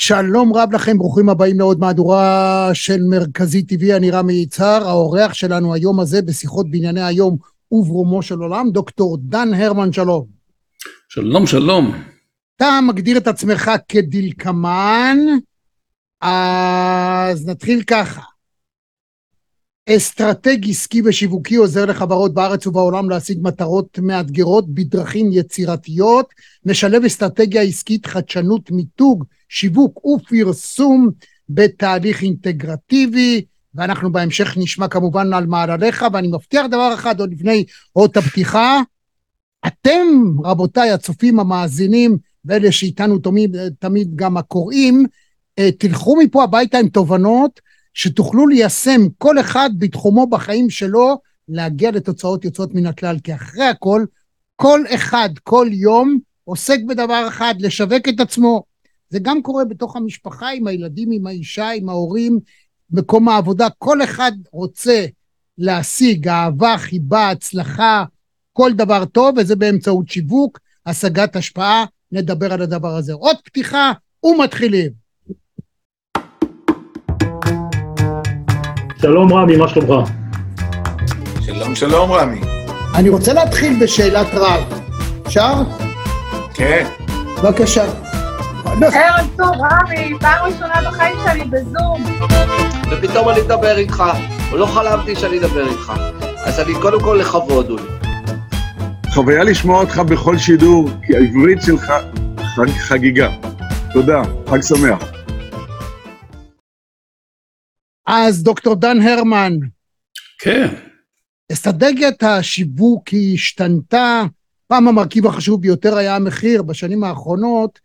שלום רב לכם, ברוכים הבאים לעוד מהדורה של מרכזי טבעי, אני רמי יצהר. האורח שלנו היום הזה בשיחות בענייני היום וברומו של עולם, דוקטור דן הרמן, שלום. שלום, שלום. אתה מגדיר את עצמך כדלקמן, אז נתחיל ככה. אסטרטג עסקי ושיווקי עוזר לחברות בארץ ובעולם להשיג מטרות מאתגרות בדרכים יצירתיות, משלב אסטרטגיה עסקית, חדשנות, מיתוג, שיווק ופרסום בתהליך אינטגרטיבי, ואנחנו בהמשך נשמע כמובן על מעלליך, ואני מבטיח דבר אחד עוד לפני אות הפתיחה, אתם רבותיי הצופים המאזינים ואלה שאיתנו תמיד, תמיד גם הקוראים, אה, תלכו מפה הביתה עם תובנות שתוכלו ליישם כל אחד בתחומו בחיים שלו, להגיע לתוצאות יוצאות מן הכלל, כי אחרי הכל, כל אחד, כל יום, עוסק בדבר אחד, לשווק את עצמו. זה גם קורה בתוך המשפחה, עם הילדים, עם האישה, עם ההורים, מקום העבודה, כל אחד רוצה להשיג אהבה, חיבה, הצלחה, כל דבר טוב, וזה באמצעות שיווק, השגת השפעה, נדבר על הדבר הזה. עוד פתיחה ומתחילים. שלום רמי, מה שלומך? שלום שלום רמי. אני רוצה להתחיל בשאלת רב. אפשר? כן. בבקשה. ערב טוב, רמי, פעם ראשונה בחיים שלי בזום. ופתאום אני מדבר איתך, לא חלמתי שאני אדבר איתך. אז אני קודם כל לכבוד, אולי. חוויה לשמוע אותך בכל שידור, כי העברית שלך חג, חגיגה. תודה, חג שמח. אז דוקטור דן הרמן, כן. אסטרטגיית השיווק היא השתנתה, פעם המרכיב החשוב ביותר היה המחיר, בשנים האחרונות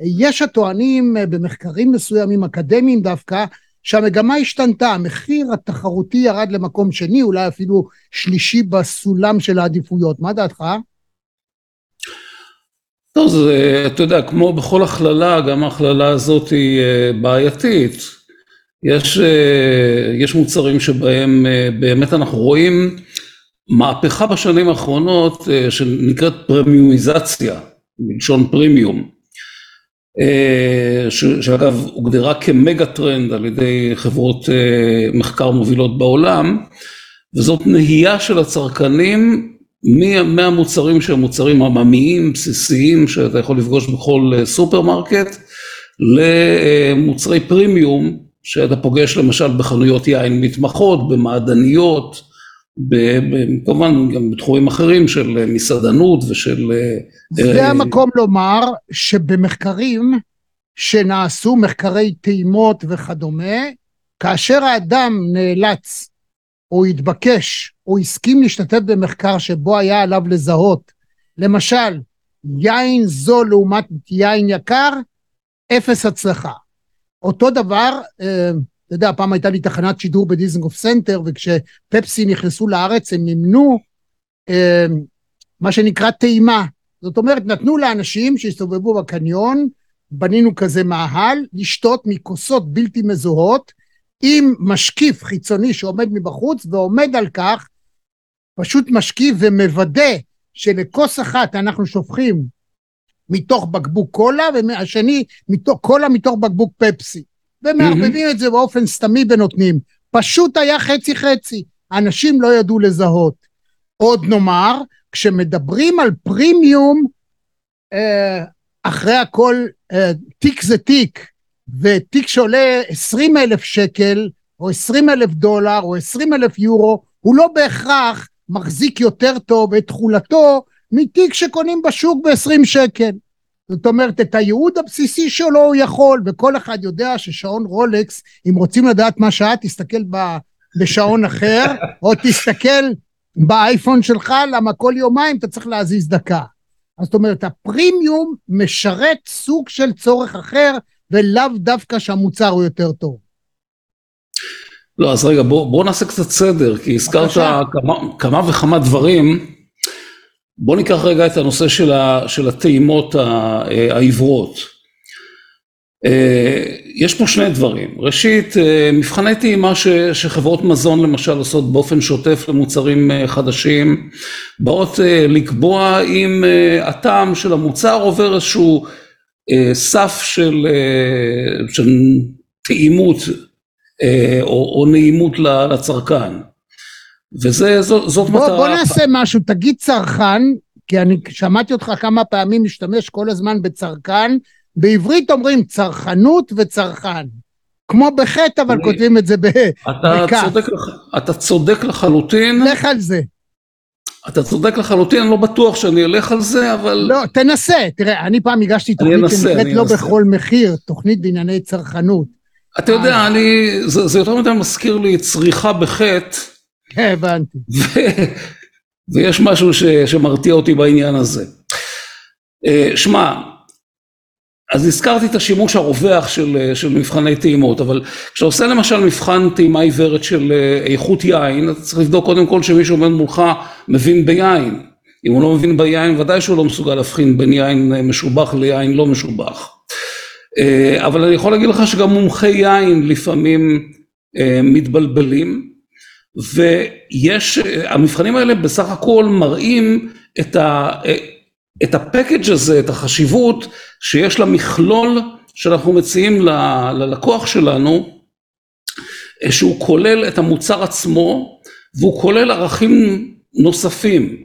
יש הטוענים במחקרים מסוימים, אקדמיים דווקא, שהמגמה השתנתה, המחיר התחרותי ירד למקום שני, אולי אפילו שלישי בסולם של העדיפויות. מה דעתך? טוב, זה, אתה יודע, כמו בכל הכללה, גם ההכללה הזאת היא אה, בעייתית. יש, אה, יש מוצרים שבהם אה, באמת אנחנו רואים מהפכה בשנים האחרונות שנקראת פרמיומיזציה, מלשון פרימיום. שאגב הוגדרה כמגה טרנד על ידי חברות מחקר מובילות בעולם, וזאת נהייה של הצרכנים מהמוצרים שהם מוצרים עממיים, בסיסיים, שאתה יכול לפגוש בכל סופרמרקט, למוצרי פרימיום, שאתה פוגש למשל בחנויות יין מתמחות, במעדניות, כמובן גם בתחומים אחרים של מסעדנות ושל... זה המקום לומר שבמחקרים שנעשו, מחקרי טעימות וכדומה, כאשר האדם נאלץ או התבקש או הסכים להשתתף במחקר שבו היה עליו לזהות, למשל, יין זול לעומת יין יקר, אפס הצלחה. אותו דבר, אתה יודע, פעם הייתה לי תחנת שידור בדיזנגוף סנטר, וכשפפסי נכנסו לארץ הם מימנו אה, מה שנקרא טעימה. זאת אומרת, נתנו לאנשים שהסתובבו בקניון, בנינו כזה מאהל, לשתות מכוסות בלתי מזוהות, עם משקיף חיצוני שעומד מבחוץ, ועומד על כך, פשוט משקיף ומוודא שלכוס אחת אנחנו שופכים מתוך בקבוק קולה, והשני מתוך, קולה מתוך בקבוק פפסי. ומערבבים mm-hmm. את זה באופן סתמי ונותנים. פשוט היה חצי חצי, אנשים לא ידעו לזהות. עוד נאמר, כשמדברים על פרימיום, אה, אחרי הכל אה, תיק זה תיק, ותיק שעולה עשרים אלף שקל, או עשרים אלף דולר, או עשרים אלף יורו, הוא לא בהכרח מחזיק יותר טוב את תכולתו מתיק שקונים בשוק בעשרים שקל. זאת אומרת, את הייעוד הבסיסי שלו הוא יכול, וכל אחד יודע ששעון רולקס, אם רוצים לדעת מה שעה, תסתכל בשעון אחר, או תסתכל באייפון שלך, למה כל יומיים אתה צריך להזיז דקה. אז זאת אומרת, הפרימיום משרת סוג של צורך אחר, ולאו דווקא שהמוצר הוא יותר טוב. לא, אז רגע, בוא, בוא נעשה קצת סדר, כי הזכרת כמה, כמה וכמה דברים. בוא ניקח רגע את הנושא של, ה, של הטעימות העיוורות. יש פה שני דברים, ראשית מבחני טעימה ש, שחברות מזון למשל עושות באופן שוטף למוצרים חדשים, באות לקבוע אם הטעם של המוצר עובר איזשהו סף של, של טעימות או, או נעימות לצרכן. וזה, זאת, זאת בוא, מטרה... בוא נעשה משהו, תגיד צרכן, כי אני שמעתי אותך כמה פעמים משתמש כל הזמן בצרכן, בעברית אומרים צרכנות וצרכן. כמו בחטא, אבל אני, כותבים את זה בכף. אתה, אתה צודק לחלוטין. לך על זה. אתה צודק לחלוטין, אני לא בטוח שאני אלך על זה, אבל... לא, תנסה. תראה, אני פעם הגשתי תוכנית שנקראת לא אנסה. בכל מחיר, תוכנית בענייני צרכנות. אתה יודע, אה. אני, זה, זה יותר מדי מזכיר לי צריכה בחטא. כן, הבנתי. ויש משהו ש, שמרתיע אותי בעניין הזה. אה, שמע, אז הזכרתי את השימוש הרווח של, של מבחני טעימות, אבל כשאתה עושה למשל מבחן טעימה עיוורת של אה, איכות יין, אתה צריך לבדוק קודם כל שמישהו עומד מולך מבין ביין. אם הוא לא מבין ביין, ודאי שהוא לא מסוגל להבחין בין יין משובח ליין לא משובח. אה, אבל אני יכול להגיד לך שגם מומחי יין לפעמים מתבלבלים. ויש, המבחנים האלה בסך הכל מראים את, ה, את הפקאג' הזה, את החשיבות שיש למכלול שאנחנו מציעים ל, ללקוח שלנו, שהוא כולל את המוצר עצמו והוא כולל ערכים נוספים.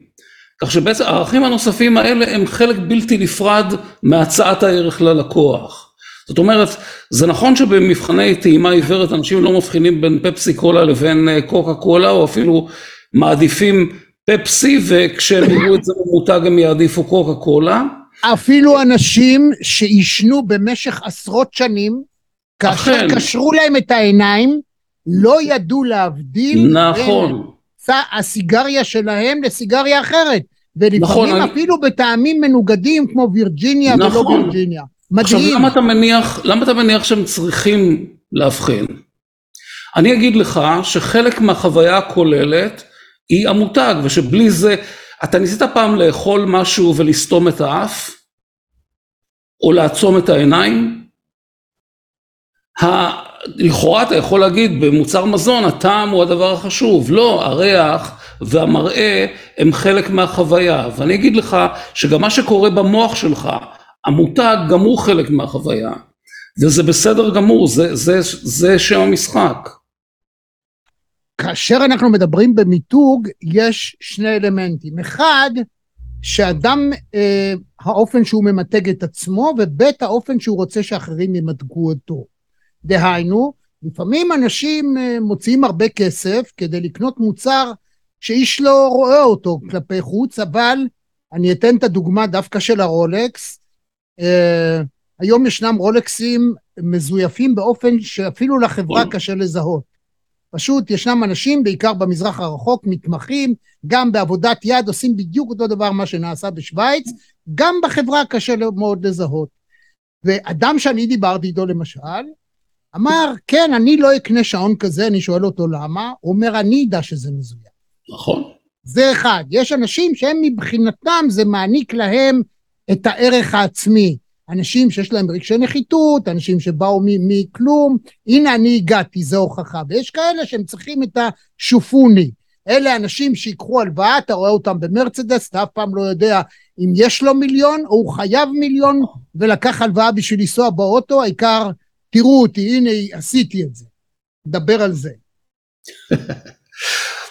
כך שבעצם הערכים הנוספים האלה הם חלק בלתי נפרד מהצעת הערך ללקוח. זאת אומרת, זה נכון שבמבחני טעימה עיוורת אנשים לא מבחינים בין פפסי קולה לבין אה, קוקה קולה, או אפילו מעדיפים פפסי, וכשהם יראו את זה במותג הם יעדיפו קוקה קולה. אפילו אנשים שעישנו במשך עשרות שנים, כאשר קשרו להם את העיניים, לא ידעו להבדיל נכון. בין הסיגריה שלהם לסיגריה אחרת. ולפעמים נכון, אפילו אני... בטעמים מנוגדים כמו וירג'יניה נכון. ולא וירג'יניה. מדהים. עכשיו למה אתה מניח, למה אתה מניח שהם צריכים להבחין? אני אגיד לך שחלק מהחוויה הכוללת היא המותג ושבלי זה, אתה ניסית פעם לאכול משהו ולסתום את האף? או לעצום את העיניים? לכאורה אתה יכול להגיד במוצר מזון הטעם הוא הדבר החשוב, לא, הריח והמראה הם חלק מהחוויה ואני אגיד לך שגם מה שקורה במוח שלך המותג גם הוא חלק מהחוויה, וזה בסדר גמור, זה, זה, זה שם המשחק. כאשר אנחנו מדברים במיתוג, יש שני אלמנטים. אחד, שאדם, אה, האופן שהוא ממתג את עצמו, וב' האופן שהוא רוצה שאחרים ימתגו אותו. דהיינו, לפעמים אנשים אה, מוציאים הרבה כסף כדי לקנות מוצר שאיש לא רואה אותו כלפי חוץ, אבל אני אתן את הדוגמה דווקא של הרולקס, היום ישנם רולקסים מזויפים באופן שאפילו לחברה קשה לזהות. פשוט ישנם אנשים, בעיקר במזרח הרחוק, מתמחים, גם בעבודת יד עושים בדיוק אותו דבר מה שנעשה בשוויץ, גם בחברה קשה מאוד לזהות. ואדם שאני דיברתי איתו למשל, אמר, כן, אני לא אקנה שעון כזה, אני שואל אותו למה, הוא אומר, אני אדע שזה מזויף. נכון. זה אחד. יש אנשים שהם מבחינתם, זה מעניק להם את הערך העצמי. אנשים שיש להם רגשי נחיתות, אנשים שבאו מכלום, הנה אני הגעתי, זו הוכחה. ויש כאלה שהם צריכים את השופוני. אלה אנשים שיקחו הלוואה, אתה רואה אותם במרצדס, אתה אף פעם לא יודע אם יש לו מיליון או הוא חייב מיליון ולקח הלוואה בשביל לנסוע באוטו, העיקר תראו אותי, הנה עשיתי את זה. נדבר על זה.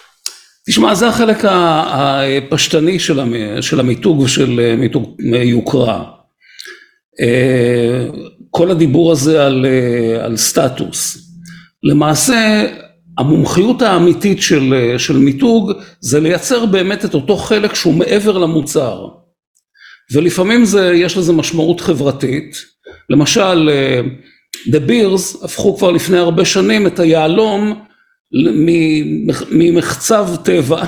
תשמע, זה החלק הפשטני של המיתוג ושל אה, מיתוג יוקרה. אה, כל הדיבור הזה על, אה, על סטטוס. למעשה, המומחיות האמיתית של, של מיתוג זה לייצר באמת את אותו חלק שהוא מעבר למוצר. ולפעמים זה, יש לזה משמעות חברתית. למשל, The Beers הפכו כבר לפני הרבה שנים את היהלום ממחצב טבע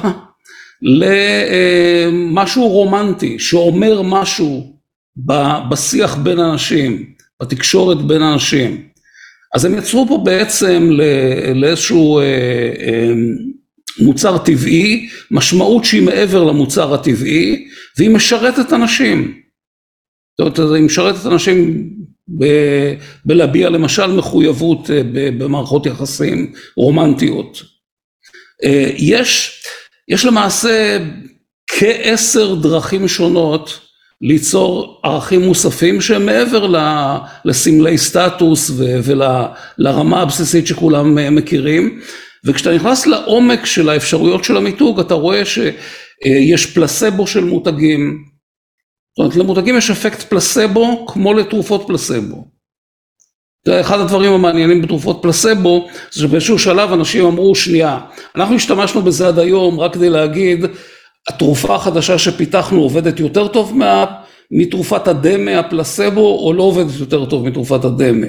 למשהו רומנטי שאומר משהו בשיח בין אנשים, בתקשורת בין אנשים. אז הם יצרו פה בעצם לאיזשהו אה, אה, מוצר טבעי, משמעות שהיא מעבר למוצר הטבעי, והיא משרתת אנשים. זאת אומרת, היא משרתת אנשים בלהביע למשל מחויבות אה, במערכות יחסים רומנטיות. אה, יש, יש למעשה כעשר דרכים שונות ליצור ערכים מוספים שהם מעבר לסמלי סטטוס ולרמה הבסיסית שכולם מכירים וכשאתה נכנס לעומק של האפשרויות של המיתוג אתה רואה שיש פלסבו של מותגים, זאת אומרת למותגים יש אפקט פלסבו כמו לתרופות פלסבו. אחד הדברים המעניינים בתרופות פלסבו זה שבאיזשהו שלב אנשים אמרו שנייה אנחנו השתמשנו בזה עד היום רק כדי להגיד התרופה החדשה שפיתחנו עובדת יותר טוב מה, מתרופת הדמה הפלסבו או לא עובדת יותר טוב מתרופת הדמה?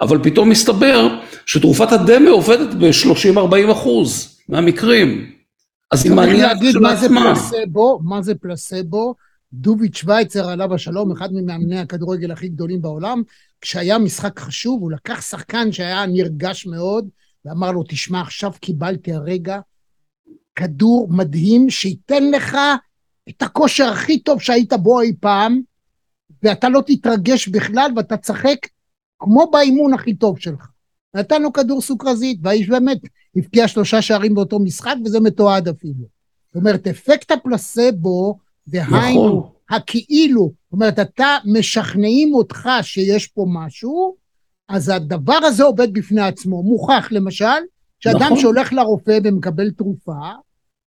אבל פתאום מסתבר שתרופת הדמה עובדת ב-30-40 אחוז מהמקרים. אז היא מעניינת מה זה פלסבו, מה זה פלסבו דוביץ' שווייצר עליו השלום אחד ממאמני הכדורגל הכי גדולים בעולם כשהיה משחק חשוב הוא לקח שחקן שהיה נרגש מאוד ואמר לו תשמע עכשיו קיבלתי הרגע כדור מדהים שייתן לך את הכושר הכי טוב שהיית בו אי פעם, ואתה לא תתרגש בכלל ואתה תשחק כמו באימון הכי טוב שלך. נתן לו כדור סוכרזית, והאיש באמת הבקיע שלושה שערים באותו משחק, וזה מתועד אפילו. זאת אומרת, אפקט הפלסבו, דהיינו, נכון. הכאילו, זאת אומרת, אתה, משכנעים אותך שיש פה משהו, אז הדבר הזה עובד בפני עצמו. מוכח, למשל, שאדם נכון. שהולך לרופא ומקבל תרופה,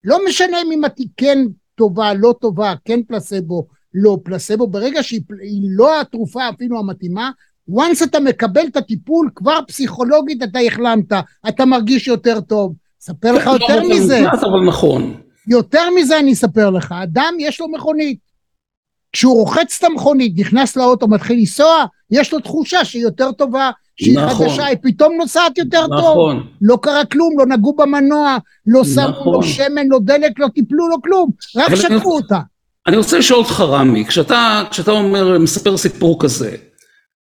לא משנה אם היא כן טובה, לא טובה, כן פלסבו, לא פלסבו, ברגע שהיא לא התרופה אפילו המתאימה, once אתה מקבל את הטיפול, כבר פסיכולוגית אתה החלמת, אתה מרגיש יותר טוב. אספר לך יותר לא מזה. אבל נכון. יותר מזה אני אספר לך, אדם יש לו מכונית. כשהוא רוחץ את המכונית, נכנס לאוטו, מתחיל לנסוע, יש לו תחושה שהיא יותר טובה שהיא נכון. חדשה, היא פתאום נוסעת יותר נכון. טוב. לא קרה כלום, לא נגעו במנוע, לא שמו נכון. לא שמן, לא דלק, לא טיפלו, לא כלום, רק שקרו אני... אותה. אני רוצה לשאול אותך רמי, כשאתה, כשאתה אומר, מספר סיפור כזה,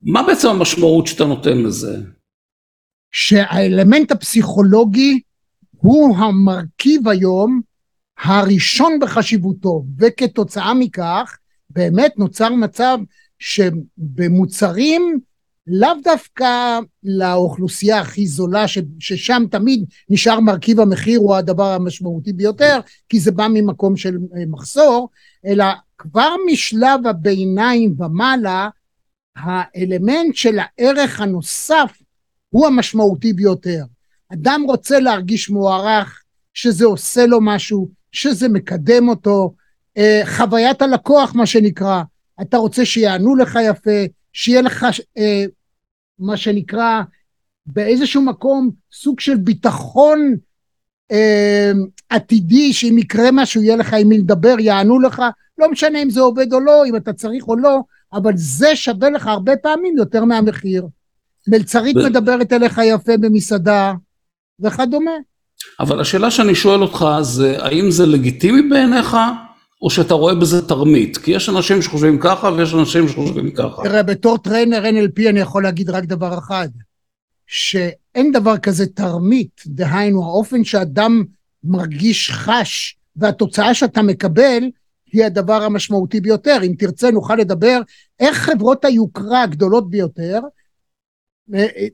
מה בעצם המשמעות שאתה נותן לזה? שהאלמנט הפסיכולוגי הוא המרכיב היום הראשון בחשיבותו, וכתוצאה מכך באמת נוצר מצב שבמוצרים לאו דווקא לאוכלוסייה הכי זולה, ש, ששם תמיד נשאר מרכיב המחיר הוא הדבר המשמעותי ביותר, כי זה בא ממקום של אה, מחסור, אלא כבר משלב הביניים ומעלה, האלמנט של הערך הנוסף הוא המשמעותי ביותר. אדם רוצה להרגיש מוערך, שזה עושה לו משהו, שזה מקדם אותו, אה, חוויית הלקוח מה שנקרא, אתה רוצה שיענו לך יפה, שיהיה לך אה, מה שנקרא באיזשהו מקום סוג של ביטחון אה, עתידי שאם יקרה משהו יהיה לך עם מי לדבר יענו לך. לא משנה אם זה עובד או לא אם אתה צריך או לא אבל זה שווה לך הרבה פעמים יותר מהמחיר. מלצרית. מדברת אליך יפה במסעדה וכדומה אבל השאלה שאני שואל אותך זה האם זה לגיטימי בעיניך או שאתה רואה בזה תרמית? כי יש אנשים שחושבים ככה ויש אנשים שחושבים ככה. תראה, בתור trainer NLP אני יכול להגיד רק דבר אחד, שאין דבר כזה תרמית, דהיינו האופן שאדם מרגיש חש והתוצאה שאתה מקבל היא הדבר המשמעותי ביותר. אם תרצה נוכל לדבר איך חברות היוקרה הגדולות ביותר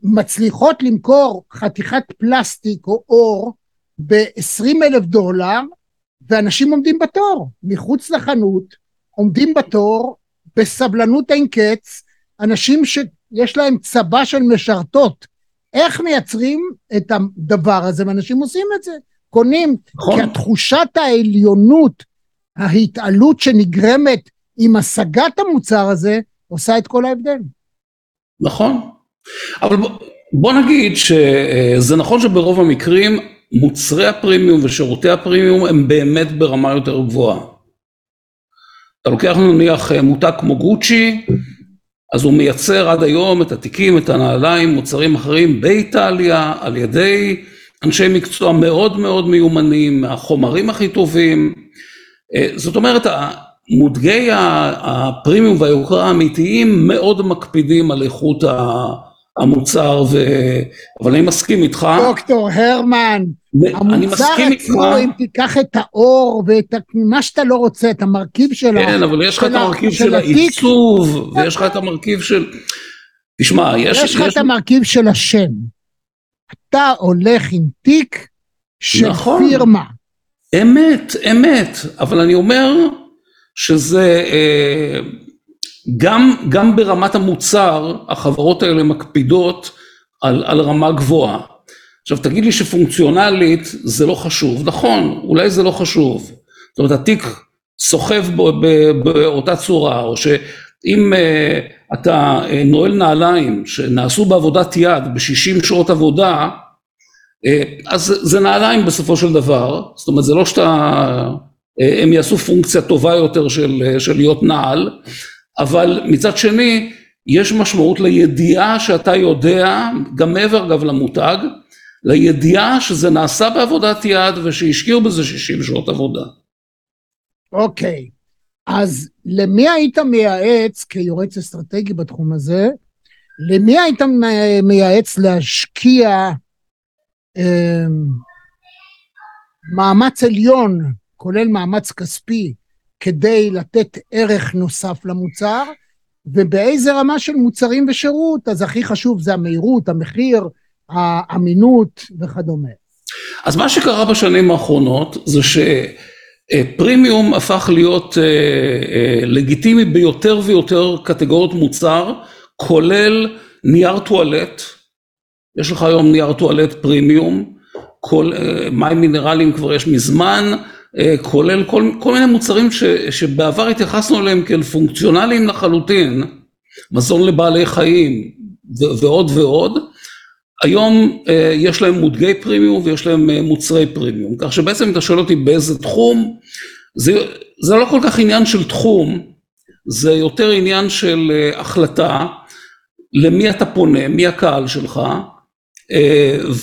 מצליחות למכור חתיכת פלסטיק או אור ב-20 אלף דולר ואנשים עומדים בתור, מחוץ לחנות, עומדים בתור, בסבלנות אין קץ, אנשים שיש להם צבא של משרתות. איך מייצרים את הדבר הזה, ואנשים עושים את זה, קונים, נכון. כי התחושת העליונות, ההתעלות שנגרמת עם השגת המוצר הזה, עושה את כל ההבדל. נכון, אבל בוא, נגיד שזה נכון שברוב המקרים מוצרי הפרימיום ושירותי הפרימיום הם באמת ברמה יותר גבוהה. אתה לוקח נניח מותג כמו גוצ'י, אז הוא מייצר עד היום את התיקים, את הנעליים, מוצרים אחרים באיטליה, על ידי אנשי מקצוע מאוד מאוד מיומנים, מהחומרים הכי טובים. זאת אומרת, מותגי הפרימיום והיוקרה האמיתיים מאוד מקפידים על איכות המוצר, ו... אבל אני מסכים איתך. דוקטור הרמן, המוצר עצמו, אם תיקח את האור ואת מה שאתה לא רוצה, את המרכיב של כן, אבל יש לך את המרכיב של העיצוב, ויש לך את המרכיב של... תשמע, יש... יש לך את המרכיב של השם. אתה הולך עם תיק של נכון. פירמה. אמת, אמת, אבל אני אומר שזה גם, גם ברמת המוצר, החברות האלה מקפידות על, על רמה גבוהה. עכשיו תגיד לי שפונקציונלית זה לא חשוב, נכון, אולי זה לא חשוב. זאת אומרת התיק סוחב בו באותה צורה, או שאם uh, אתה uh, נועל נעליים שנעשו בעבודת יד ב-60 שעות עבודה, uh, אז זה נעליים בסופו של דבר, זאת אומרת זה לא שאתה, הם יעשו פונקציה טובה יותר של, של להיות נעל, אבל מצד שני יש משמעות לידיעה שאתה יודע, גם מעבר אגב למותג, לידיעה שזה נעשה בעבודת יד ושהשקיעו בזה 60 שעות עבודה. אוקיי, אז למי היית מייעץ כיועץ אסטרטגי בתחום הזה? למי היית מייעץ להשקיע אה, מאמץ עליון, כולל מאמץ כספי, כדי לתת ערך נוסף למוצר, ובאיזה רמה של מוצרים ושירות, אז הכי חשוב זה המהירות, המחיר, האמינות וכדומה. אז מה שקרה בשנים האחרונות זה שפרימיום הפך להיות אה, אה, לגיטימי ביותר ויותר קטגוריות מוצר, כולל נייר טואלט, יש לך היום נייר טואלט פרימיום, כל, אה, מים מינרליים כבר יש מזמן, כולל כל, כל מיני מוצרים ש, שבעבר התייחסנו אליהם כאל פונקציונליים לחלוטין, מזון לבעלי חיים ו, ועוד ועוד, היום אה, יש להם מותגי פרימיום ויש להם אה, מוצרי פרימיום, כך שבעצם אתה שואל אותי באיזה תחום, זה, זה לא כל כך עניין של תחום, זה יותר עניין של אה, החלטה, למי אתה פונה, מי הקהל שלך,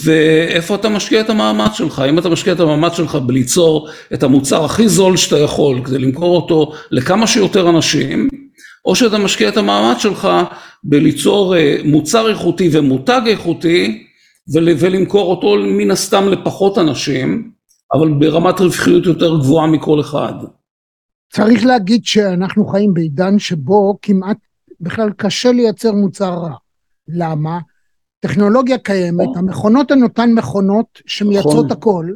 ואיפה אתה משקיע את המאמץ שלך, אם אתה משקיע את המאמץ שלך בליצור את המוצר הכי זול שאתה יכול כדי למכור אותו לכמה שיותר אנשים, או שאתה משקיע את המאמץ שלך בליצור אה, מוצר איכותי ומותג איכותי ולמכור אותו מן הסתם לפחות אנשים, אבל ברמת רווחיות יותר גבוהה מכל אחד. צריך להגיד שאנחנו חיים בעידן שבו כמעט בכלל קשה לייצר מוצר רע. למה? טכנולוגיה קיימת, המכונות הן אותן מכונות שמייצרות נכון. הכל,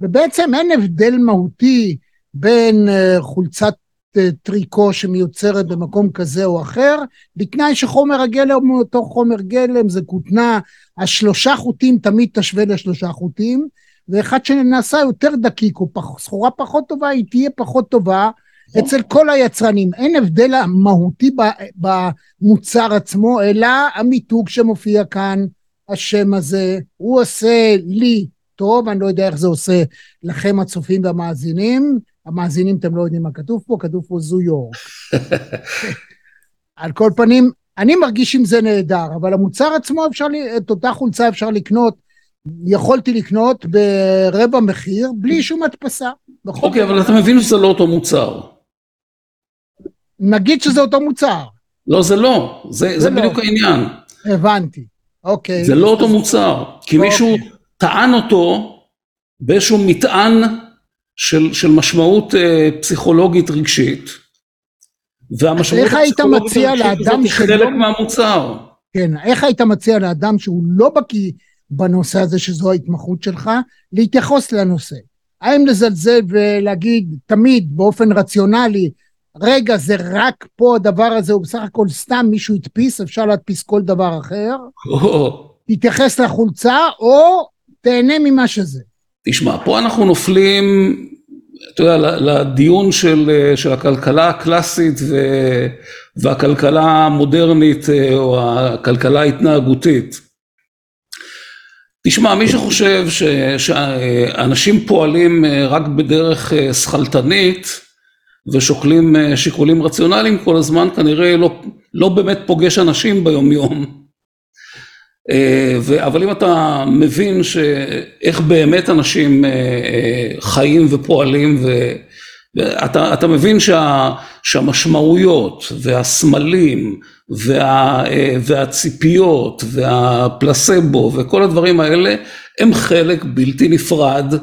ובעצם אין הבדל מהותי בין אה, חולצת אה, טריקו שמיוצרת במקום כזה או אחר, בתנאי שחומר הגלם הוא אותו חומר גלם, זה כותנה, השלושה חוטים תמיד תשווה לשלושה חוטים, ואחד שנעשה יותר דקיק או פח, סחורה פחות טובה, היא תהיה פחות טובה אצל כל היצרנים. אין הבדל מהותי במוצר עצמו, אלא המיתוג שמופיע כאן, השם הזה, הוא עושה לי טוב, אני לא יודע איך זה עושה לכם הצופים והמאזינים, המאזינים אתם לא יודעים מה כתוב פה, כתוב פה זו יורק. על כל פנים, אני מרגיש עם זה נהדר, אבל המוצר עצמו אפשר, את אותה חולצה אפשר לקנות, יכולתי לקנות ברבע מחיר, בלי שום הדפסה. אוקיי, okay, אבל אתה מבין שזה לא אותו מוצר. נגיד שזה אותו מוצר. לא, זה לא, זה, זה, זה לא. בדיוק העניין. הבנתי, אוקיי. זה לא אותו מוצר, כי אוקיי. מישהו טען אותו באיזשהו מטען של, של משמעות אה, פסיכולוגית רגשית, והמשמעות הפסיכולוגית הרגשית הזאת היא חלק מהמוצר. כן, איך היית מציע לאדם שהוא לא בקיא בנושא הזה, שזו ההתמחות שלך, להתייחס לנושא? האם לזלזל ולהגיד תמיד באופן רציונלי, רגע, זה רק פה הדבר הזה, הוא בסך הכל סתם מישהו הדפיס, אפשר להדפיס כל דבר אחר? תתייחס לחולצה, או תהנה ממה שזה. תשמע, פה אנחנו נופלים, אתה יודע, לדיון של, של הכלכלה הקלאסית ו, והכלכלה המודרנית או הכלכלה ההתנהגותית. תשמע, מי שחושב ש, שאנשים פועלים רק בדרך שכלתנית ושוקלים שיקולים רציונליים כל הזמן, כנראה לא, לא באמת פוגש אנשים ביום יום. אה, אבל אם אתה מבין איך באמת אנשים אה, אה, חיים ופועלים ואתה אתה מבין שה, שהמשמעויות והסמלים וה, והציפיות והפלסבו וכל הדברים האלה הם חלק בלתי נפרד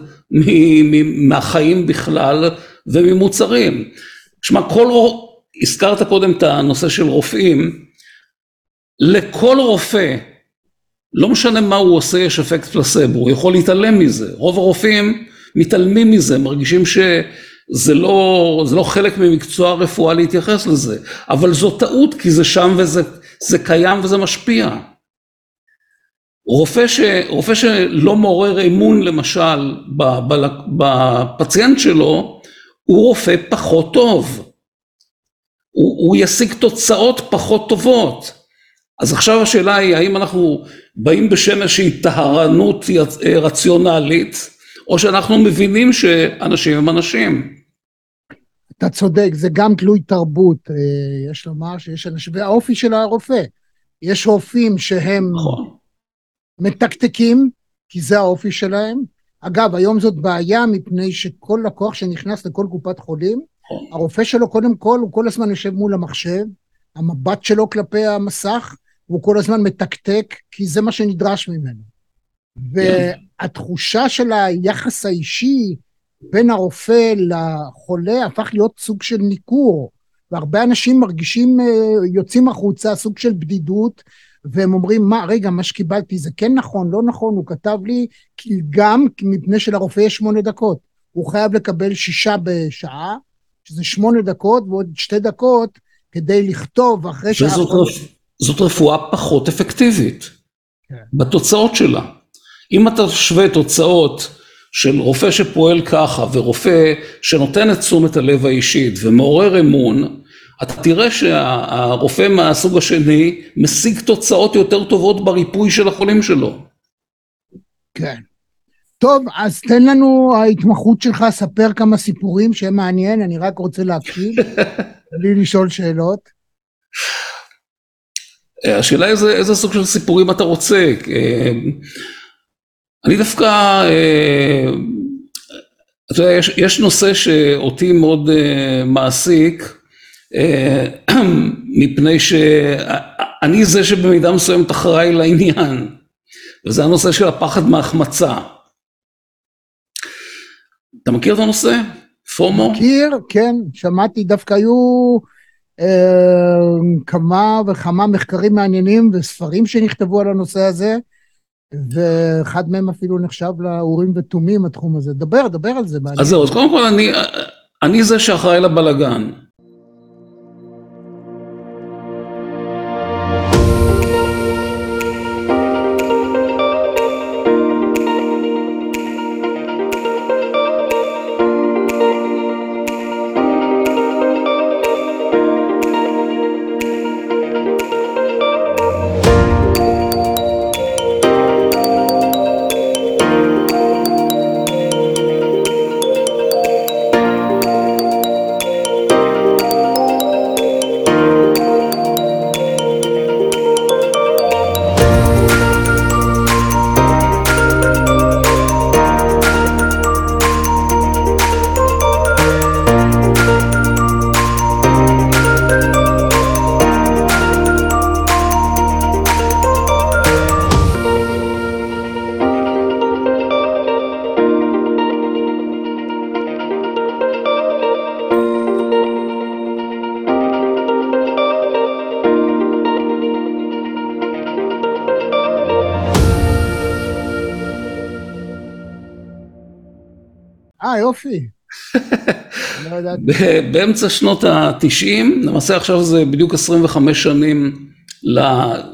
מהחיים בכלל וממוצרים. שמע, כל, הזכרת קודם את הנושא של רופאים, לכל רופא לא משנה מה הוא עושה, יש אפקט פלסבו, הוא יכול להתעלם מזה. רוב הרופאים מתעלמים מזה, מרגישים ש, זה לא, זה לא חלק ממקצוע הרפואה להתייחס לזה, אבל זו טעות כי זה שם וזה זה קיים וזה משפיע. רופא, ש, רופא שלא מעורר אמון למשל בפציינט שלו, הוא רופא פחות טוב. הוא, הוא ישיג תוצאות פחות טובות. אז עכשיו השאלה היא האם אנחנו באים בשם איזושהי טהרנות רציונלית, או שאנחנו מבינים שאנשים הם אנשים. אתה צודק, זה גם תלוי תרבות, אה, יש לומר שיש אנשים, והאופי של הרופא. יש רופאים שהם נכון. מתקתקים, כי זה האופי שלהם. אגב, היום זאת בעיה מפני שכל לקוח שנכנס לכל קופת חולים. הרופא שלו קודם כל, הוא כל הזמן יושב מול המחשב, המבט שלו כלפי המסך, והוא כל הזמן מתקתק, כי זה מה שנדרש ממנו. והתחושה של היחס האישי בין הרופא לחולה הפך להיות סוג של ניכור, והרבה אנשים מרגישים, אה, יוצאים החוצה, סוג של בדידות, והם אומרים, מה, רגע, מה שקיבלתי זה כן נכון, לא נכון, הוא כתב לי, גם מפני שלרופא יש שמונה דקות. הוא חייב לקבל שישה בשעה, שזה שמונה דקות ועוד שתי דקות כדי לכתוב אחרי שעה... זאת רפואה פחות אפקטיבית כן. בתוצאות שלה. אם אתה שווה תוצאות של רופא שפועל ככה ורופא שנותן את תשומת הלב האישית ומעורר אמון, אתה תראה שהרופא מהסוג השני משיג תוצאות יותר טובות בריפוי של החולים שלו. כן. טוב, אז תן לנו ההתמחות שלך, ספר כמה סיפורים שהם מעניין, אני רק רוצה להקשיב, בלי לשאול שאלות. השאלה איזה, איזה סוג של סיפורים אתה רוצה. אה, אני דווקא, אה, אתה יודע, יש, יש נושא שאותי מאוד אה, מעסיק, מפני שאני זה שבמידה מסוימת אחראי לעניין, וזה הנושא של הפחד מהחמצה. אתה מכיר את הנושא? פומו? מכיר, כן, שמעתי, דווקא היו אה, כמה וכמה מחקרים מעניינים וספרים שנכתבו על הנושא הזה, ואחד מהם אפילו נחשב לאורים ותומים התחום הזה. דבר, דבר על זה. אז זהו, אז קודם כל אני, אני זה שאחראי לבלגן. יופי. לא באמצע שנות התשעים, למעשה עכשיו זה בדיוק 25 שנים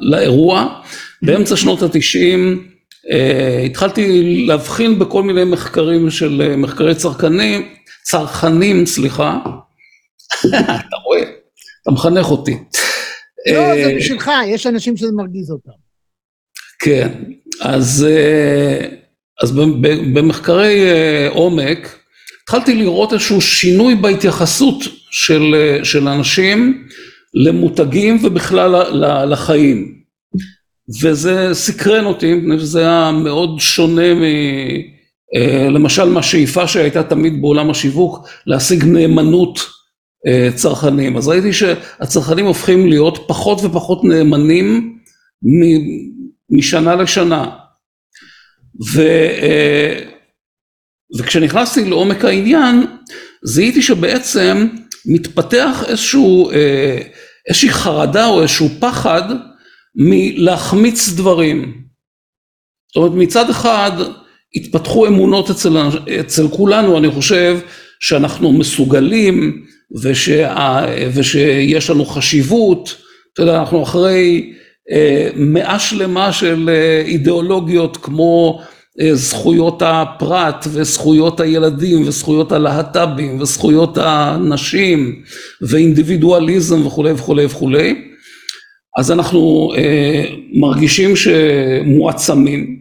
לאירוע, באמצע שנות התשעים אה, התחלתי להבחין בכל מיני מחקרים של אה, מחקרי צרכנים, צרכנים, סליחה, אתה רואה, אתה מחנך אותי. לא, זה אה, בשבילך, יש אנשים שזה מרגיז אותם. כן, אז, אז במחקרי עומק, התחלתי לראות איזשהו שינוי בהתייחסות של, של אנשים למותגים ובכלל לחיים. וזה סקרן אותי, מפני שזה היה מאוד שונה מ... אה, למשל מהשאיפה שהייתה תמיד בעולם השיווק, להשיג נאמנות אה, צרכנים. אז ראיתי שהצרכנים הופכים להיות פחות ופחות נאמנים משנה לשנה. ו... אה, וכשנכנסתי לעומק העניין, זיהיתי שבעצם מתפתח איזשהו, אה, איזושהי חרדה או איזשהו פחד מלהחמיץ דברים. זאת אומרת, מצד אחד התפתחו אמונות אצל, אצל כולנו, אני חושב, שאנחנו מסוגלים ושה, ושיש לנו חשיבות, אתה יודע, אנחנו אחרי מאה שלמה של אה, אידיאולוגיות כמו אה, זכויות הפרט וזכויות הילדים וזכויות הלהט"בים וזכויות הנשים ואינדיבידואליזם וכולי וכולי וכולי, אז אנחנו מרגישים שמועצמים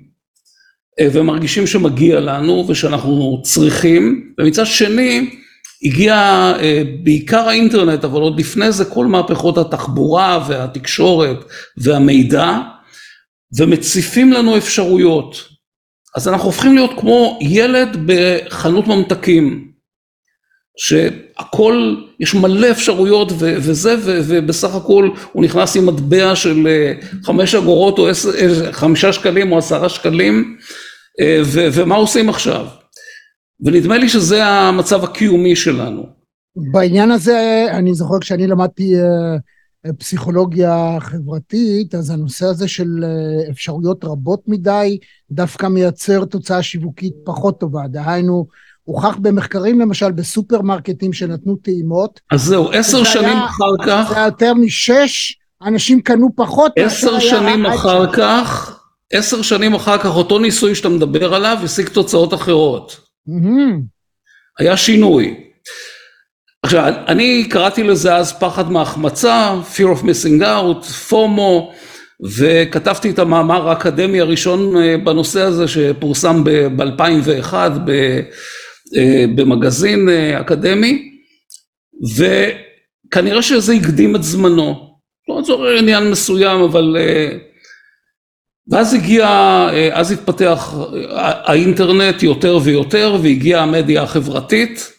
ומרגישים שמגיע לנו ושאנחנו צריכים, ומצד שני הגיע אה, בעיקר האינטרנט, אבל עוד לפני זה כל מהפכות התחבורה והתקשורת והמידע, ומציפים לנו אפשרויות. אז אנחנו הופכים להיות כמו ילד בחנות ממתקים, שהכל, יש מלא אפשרויות ו- וזה, ו- ובסך הכל הוא נכנס עם מטבע של אה, חמש אגורות או אה, חמישה שקלים או עשרה שקלים, ו- ומה עושים עכשיו? ונדמה לי שזה המצב הקיומי שלנו. בעניין הזה, אני זוכר כשאני למדתי אה, פסיכולוגיה חברתית, אז הנושא הזה של אה, אפשרויות רבות מדי, דווקא מייצר תוצאה שיווקית פחות טובה. דהיינו, הוכח במחקרים למשל בסופרמרקטים שנתנו טעימות. אז זהו, עשר שנים היה, אחר כך... זה היה יותר משש, אנשים קנו פחות. עשר שנים אחר כך, עשר שנים אחר כך, אותו ניסוי שאתה מדבר עליו השיג תוצאות אחרות. היה שינוי. עכשיו, אני קראתי לזה אז פחד מהחמצה, fear of missing out, פומו, וכתבתי את המאמר האקדמי הראשון אה, בנושא הזה שפורסם ב-2001 אה, במגזין אה, אקדמי, וכנראה שזה הקדים את זמנו. לא לצורך עניין מסוים, אבל ואז הגיע, אה, אז התפתח האינטרנט יותר ויותר והגיעה המדיה החברתית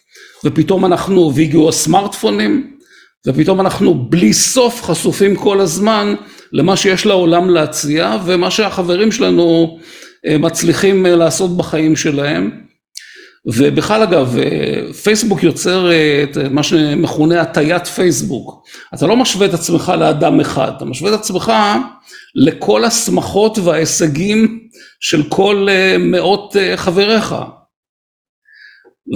ופתאום אנחנו, והגיעו הסמארטפונים ופתאום אנחנו בלי סוף חשופים כל הזמן למה שיש לעולם להציע ומה שהחברים שלנו אה, מצליחים אה, לעשות בחיים שלהם ובכלל אגב פייסבוק יוצר את מה שמכונה הטיית פייסבוק אתה לא משווה את עצמך לאדם אחד אתה משווה את עצמך לכל השמחות וההישגים של כל אה, מאות אה, חבריך.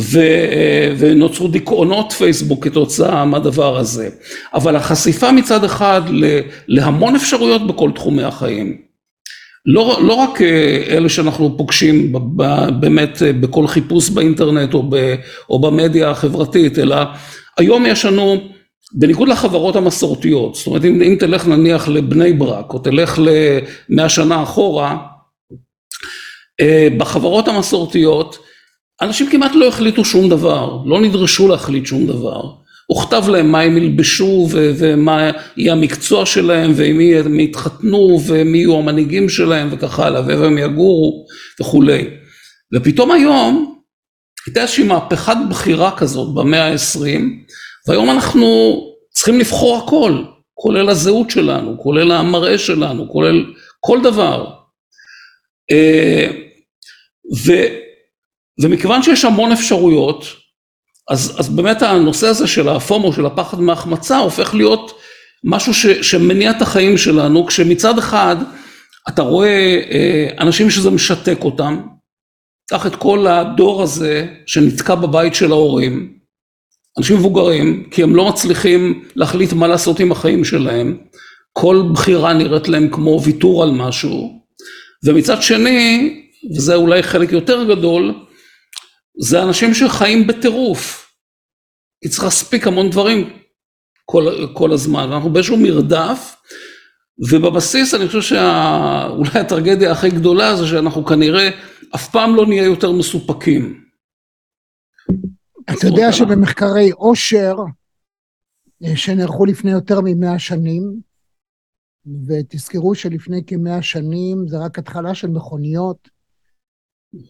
ו, אה, ונוצרו דיכאונות פייסבוק כתוצאה מהדבר הזה. אבל החשיפה מצד אחד להמון אפשרויות בכל תחומי החיים. לא, לא רק אלה שאנחנו פוגשים באמת בכל חיפוש באינטרנט או, ב, או במדיה החברתית, אלא היום יש לנו בניגוד לחברות המסורתיות, זאת אומרת אם, אם תלך נניח לבני ברק או תלך למאה שנה אחורה, אה, בחברות המסורתיות אנשים כמעט לא החליטו שום דבר, לא נדרשו להחליט שום דבר, הוכתב להם מה הם ילבשו ומה יהיה המקצוע שלהם ועם מי יתחתנו ומי יהיו המנהיגים שלהם וכך הלאה ואיפה הם יגורו וכולי. ופתאום היום הייתה איזושהי מהפכת בחירה כזאת במאה העשרים והיום אנחנו צריכים לבחור הכל, כולל הזהות שלנו, כולל המראה שלנו, כולל כל דבר. אה, ו, ומכיוון שיש המון אפשרויות, אז, אז באמת הנושא הזה של הפומו, של הפחד מהחמצה, הופך להיות משהו ש, שמניע את החיים שלנו, כשמצד אחד אתה רואה אה, אנשים שזה משתק אותם, קח את כל הדור הזה שנתקע בבית של ההורים, אנשים מבוגרים, כי הם לא מצליחים להחליט מה לעשות עם החיים שלהם, כל בחירה נראית להם כמו ויתור על משהו, ומצד שני, וזה אולי חלק יותר גדול, זה אנשים שחיים בטירוף, כי צריך להספיק המון דברים כל, כל הזמן, אנחנו באיזשהו מרדף, ובבסיס אני חושב שאולי הטרגדיה הכי גדולה זה שאנחנו כנראה אף פעם לא נהיה יותר מסופקים. אתה יודע שבמחקרי עושר אה, שנערכו לפני יותר ממאה שנים, ותזכרו שלפני כמאה שנים זה רק התחלה של מכוניות,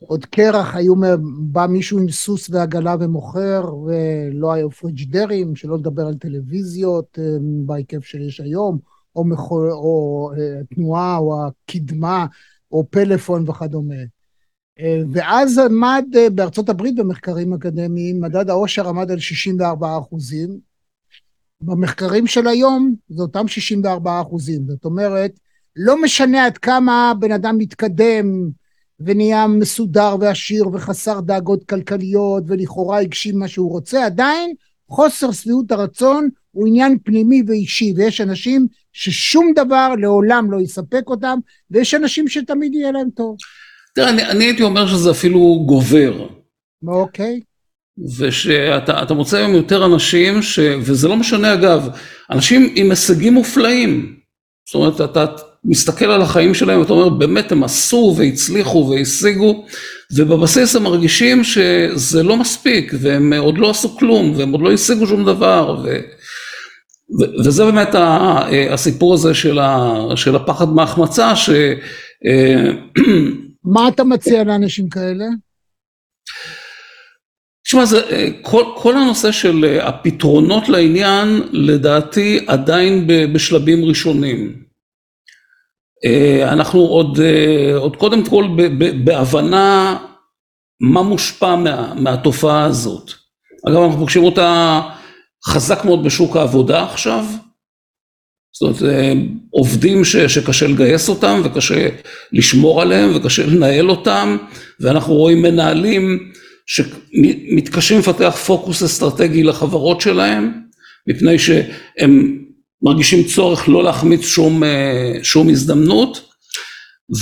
עוד קרח היו, בא מישהו עם סוס ועגלה ומוכר, ולא היו פריג'דרים, שלא לדבר על טלוויזיות אה, בהיקף שיש היום, או, מחול, או אה, תנועה, או הקדמה, או פלאפון וכדומה. ואז עמד אה, בארצות הברית במחקרים אקדמיים, מדד העושר עמד על 64 אחוזים. במחקרים של היום זה אותם 64 אחוזים. זאת אומרת, לא משנה עד כמה בן אדם מתקדם ונהיה מסודר ועשיר וחסר דאגות כלכליות ולכאורה הגשים מה שהוא רוצה, עדיין חוסר שביעות הרצון הוא עניין פנימי ואישי, ויש אנשים ששום דבר לעולם לא יספק אותם, ויש אנשים שתמיד יהיה להם טוב. תראה, אני, אני הייתי אומר שזה אפילו גובר. אוקיי. ושאתה מוצא היום יותר אנשים, ש, וזה לא משנה אגב, אנשים עם הישגים מופלאים. זאת אומרת, אתה מסתכל על החיים שלהם ואתה אומר, באמת הם עשו והצליחו והשיגו, ובבסיס הם מרגישים שזה לא מספיק, והם עוד לא עשו כלום, והם עוד לא השיגו שום דבר, ו... וזה באמת הסיפור הזה של, ה, של הפחד מהחמצה, ש... מה אתה מציע לאנשים כאלה? תשמע, כל, כל הנושא של הפתרונות לעניין, לדעתי עדיין בשלבים ראשונים. אנחנו עוד, עוד קודם כל בהבנה מה מושפע מה, מהתופעה הזאת. אגב, אנחנו פוגשים אותה חזק מאוד בשוק העבודה עכשיו, זאת אומרת, עובדים ש, שקשה לגייס אותם וקשה לשמור עליהם וקשה לנהל אותם, ואנחנו רואים מנהלים שמתקשים לפתח פוקוס אסטרטגי לחברות שלהם, מפני שהם מרגישים צורך לא להחמיץ שום, שום הזדמנות,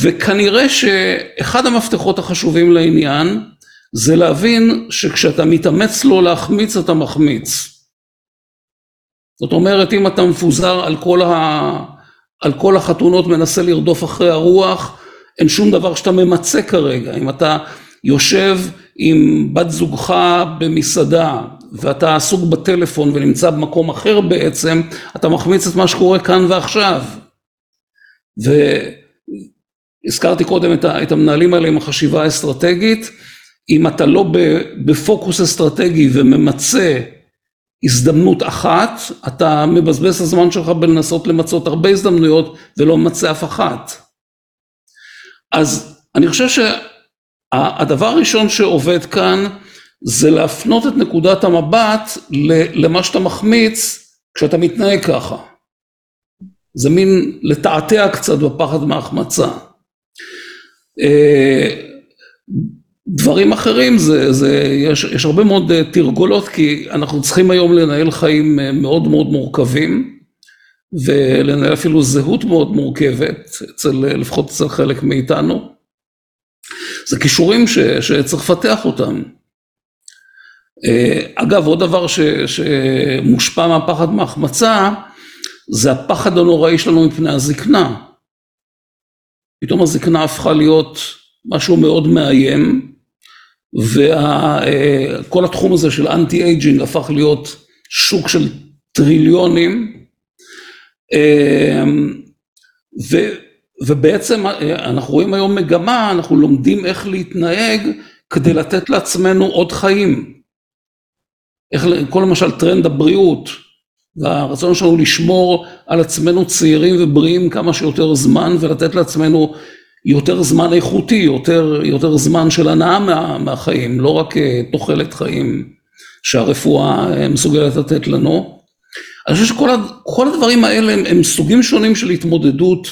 וכנראה שאחד המפתחות החשובים לעניין זה להבין שכשאתה מתאמץ לא להחמיץ אתה מחמיץ. זאת אומרת, אם אתה מפוזר על כל, ה... על כל החתונות, מנסה לרדוף אחרי הרוח, אין שום דבר שאתה ממצה כרגע. אם אתה יושב עם בת זוגך במסעדה, ואתה עסוק בטלפון ונמצא במקום אחר בעצם, אתה מחמיץ את מה שקורה כאן ועכשיו. והזכרתי קודם את המנהלים האלה עם החשיבה האסטרטגית, אם אתה לא בפוקוס אסטרטגי וממצה הזדמנות אחת, אתה מבזבז את הזמן שלך בלנסות למצות הרבה הזדמנויות ולא ממצה אף אחת. אז אני חושב שהדבר הראשון שעובד כאן זה להפנות את נקודת המבט למה שאתה מחמיץ כשאתה מתנהג ככה. זה מין לתעתע קצת בפחד מהחמצה. דברים אחרים זה, זה יש, יש הרבה מאוד תרגולות כי אנחנו צריכים היום לנהל חיים מאוד מאוד מורכבים ולנהל אפילו זהות מאוד מורכבת אצל לפחות אצל חלק מאיתנו. זה כישורים ש, שצריך לפתח אותם. אגב עוד דבר ש, שמושפע מהפחד מהחמצה זה הפחד הנוראי שלנו מפני הזקנה. פתאום הזקנה הפכה להיות משהו מאוד מאיים וכל התחום הזה של anti-aging הפך להיות שוק של טריליונים ו, ובעצם אנחנו רואים היום מגמה, אנחנו לומדים איך להתנהג כדי לתת לעצמנו עוד חיים. איך, כל למשל טרנד הבריאות והרצון שלנו לשמור על עצמנו צעירים ובריאים כמה שיותר זמן ולתת לעצמנו יותר זמן איכותי, יותר, יותר זמן של הנאה מה, מהחיים, לא רק תוחלת חיים שהרפואה מסוגלת לתת לנו. אני חושב שכל הדברים האלה הם, הם סוגים שונים של התמודדות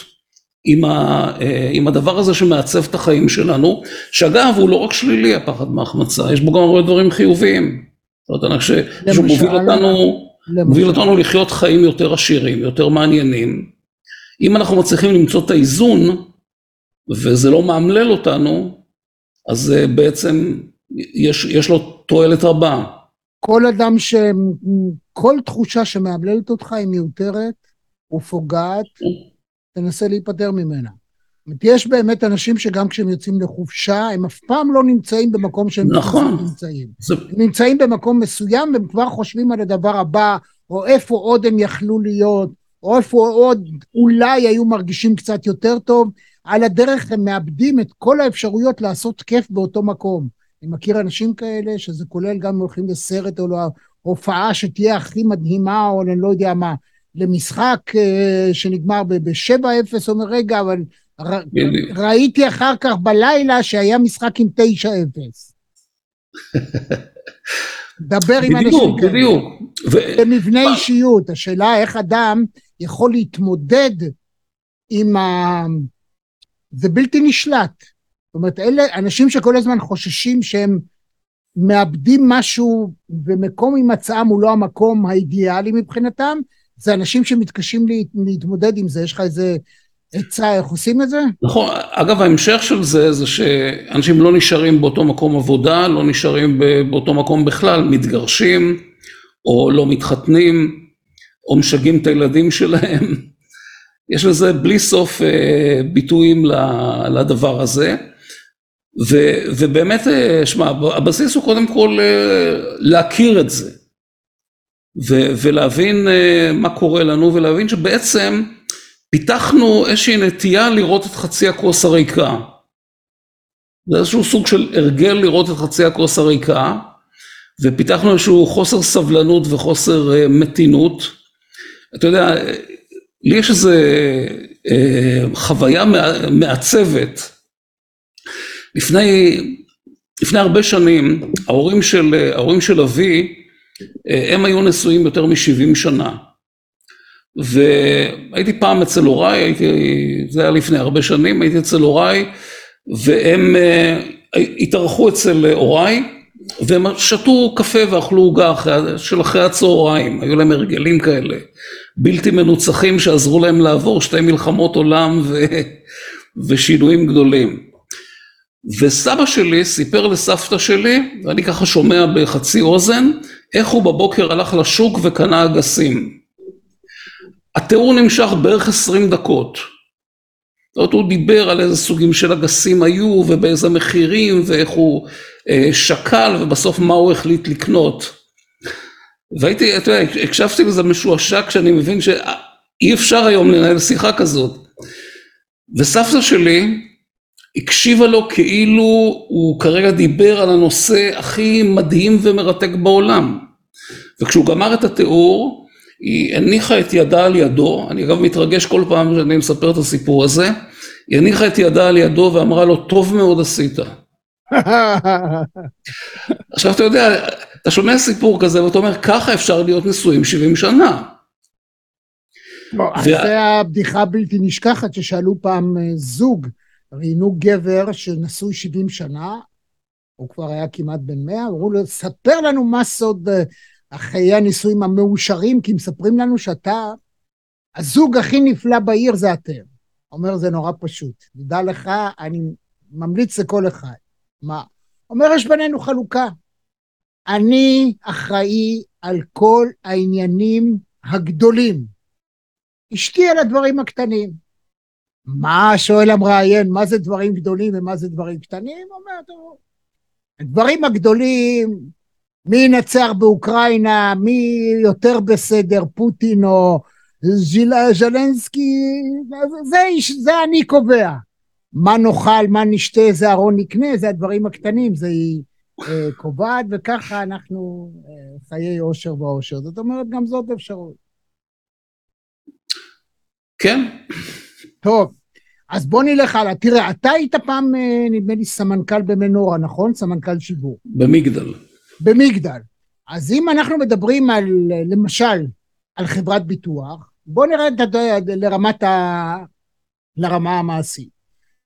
עם, ה, עם הדבר הזה שמעצב את החיים שלנו, שאגב הוא לא רק שלילי הפחד מהחמצה, יש בו גם הרבה דברים חיוביים. זאת אומרת, אני חושב שהוא מוביל אותנו, מוביל אותנו לחיות חיים יותר עשירים, יותר מעניינים. אם אנחנו מצליחים למצוא את האיזון, וזה לא מאמלל אותנו, אז בעצם יש, יש לו תועלת רבה. כל אדם ש... כל תחושה שמאמללת אותך היא מיותרת ופוגעת, תנסה להיפטר ממנה. יש באמת אנשים שגם כשהם יוצאים לחופשה, הם אף פעם לא נמצאים במקום שהם נכון. נמצאים. זה... הם נמצאים במקום מסוים והם כבר חושבים על הדבר הבא, או איפה עוד הם יכלו להיות, או איפה עוד אולי היו מרגישים קצת יותר טוב. על הדרך הם מאבדים את כל האפשרויות לעשות כיף באותו מקום. אני מכיר אנשים כאלה, שזה כולל גם הולכים לסרט או להופעה שתהיה הכי מדהימה, או אני לא יודע מה, למשחק שנגמר ב-7-0, אומר רגע, אבל ר... ראיתי אחר כך בלילה שהיה משחק עם 9-0. דבר עם אנשים כאלה. בדיוק, בדיוק. במבנה אישיות, השאלה איך אדם יכול להתמודד עם ה... זה בלתי נשלט. זאת אומרת, אלה אנשים שכל הזמן חוששים שהם מאבדים משהו ומקום הימצאם הוא לא המקום האידיאלי מבחינתם, זה אנשים שמתקשים לה, להתמודד עם זה. יש לך איזה עצה איך עושים את זה? נכון, אגב ההמשך של זה, זה שאנשים לא נשארים באותו מקום עבודה, לא נשארים באותו מקום בכלל, מתגרשים, או לא מתחתנים, או משגעים את הילדים שלהם. יש לזה בלי סוף אה, ביטויים לדבר הזה. ו, ובאמת, אה, שמע, הבסיס הוא קודם כל אה, להכיר את זה. ו, ולהבין מה קורה לנו, ולהבין שבעצם פיתחנו איזושהי נטייה לראות את חצי הכוס הריקה. זה איזשהו סוג של הרגל לראות את חצי הכוס הריקה, ופיתחנו איזשהו חוסר סבלנות וחוסר מתינות. אתה יודע, לי יש איזו אה, חוויה מעצבת. לפני, לפני הרבה שנים, ההורים של, ההורים של אבי, אה, הם היו נשואים יותר מ-70 שנה. והייתי פעם אצל הוריי, הייתי, זה היה לפני הרבה שנים, הייתי אצל הוריי, והם אה, התארחו אצל הוריי, והם שתו קפה ואכלו עוגה של אחרי הצהריים, היו להם הרגלים כאלה, בלתי מנוצחים שעזרו להם לעבור שתי מלחמות עולם ו... ושינויים גדולים. וסבא שלי סיפר לסבתא שלי, ואני ככה שומע בחצי אוזן, איך הוא בבוקר הלך לשוק וקנה אגסים. התיאור נמשך בערך עשרים דקות. זאת אומרת, הוא דיבר על איזה סוגים של אגסים היו ובאיזה מחירים ואיך הוא אה, שקל ובסוף מה הוא החליט לקנות. והייתי, אתה יודע, הקשבתי לזה משועשע כשאני מבין שאי אפשר היום לנהל שיחה כזאת. וסבתא שלי הקשיבה לו כאילו הוא כרגע דיבר על הנושא הכי מדהים ומרתק בעולם. וכשהוא גמר את התיאור, היא הניחה את ידה על ידו, אני אגב מתרגש כל פעם שאני מספר את הסיפור הזה, היא הניחה את ידה על ידו ואמרה לו, טוב מאוד עשית. עכשיו אתה יודע, אתה שומע סיפור כזה ואתה אומר, ככה אפשר להיות נשואים 70 שנה. זה הבדיחה הבלתי נשכחת ששאלו פעם אה, זוג, ראיינו גבר שנשוי 70 שנה, הוא כבר היה כמעט בן 100, אמרו לו, ספר לנו מה סוד החיי הנישואים המאושרים, כי מספרים לנו שאתה, הזוג הכי נפלא בעיר זה אתם. אומר, זה נורא פשוט. תדע לך, אני ממליץ לכל אחד. מה? אומר, יש בינינו חלוקה. אני אחראי על כל העניינים הגדולים. אשתי על הדברים הקטנים. מה שואל המראיין, מה זה דברים גדולים ומה זה דברים קטנים? אומר, טוב, הדברים הגדולים, מי ינצח באוקראינה, מי יותר בסדר, פוטין או ז'לנסקי, זה, זה, זה אני קובע. מה נאכל, מה נשתה, איזה ארון נקנה, זה הדברים הקטנים, זה היא אה, קובעת, וככה אנחנו אה, חיי עושר ועושר. זאת אומרת, גם זאת אפשרות. כן. טוב, אז בוא נלך הלאה. תראה, אתה היית פעם, אה, נדמה לי, סמנכ"ל במנורה, נכון? סמנכ"ל שיווק. במגדל. במגדל. אז אם אנחנו מדברים על, למשל, על חברת ביטוח, בוא נרד לרמת ה... לרמה המעשית.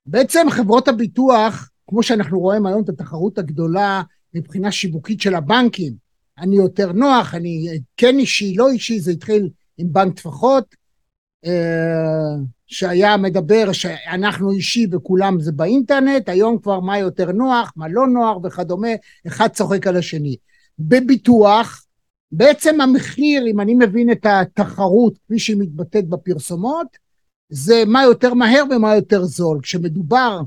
בעצם חברות הביטוח, כמו שאנחנו רואים היום את התחרות הגדולה מבחינה שיווקית של הבנקים, אני יותר נוח, אני כן אישי, לא אישי, זה התחיל עם בנק טפחות, אה, שהיה מדבר שאנחנו אישי וכולם זה באינטרנט, היום כבר מה יותר נוח, מה לא נוח וכדומה, אחד צוחק על השני. בביטוח, בעצם המחיר, אם אני מבין את התחרות כפי שהיא מתבטאת בפרסומות, זה מה יותר מהר ומה יותר זול. כשמדובר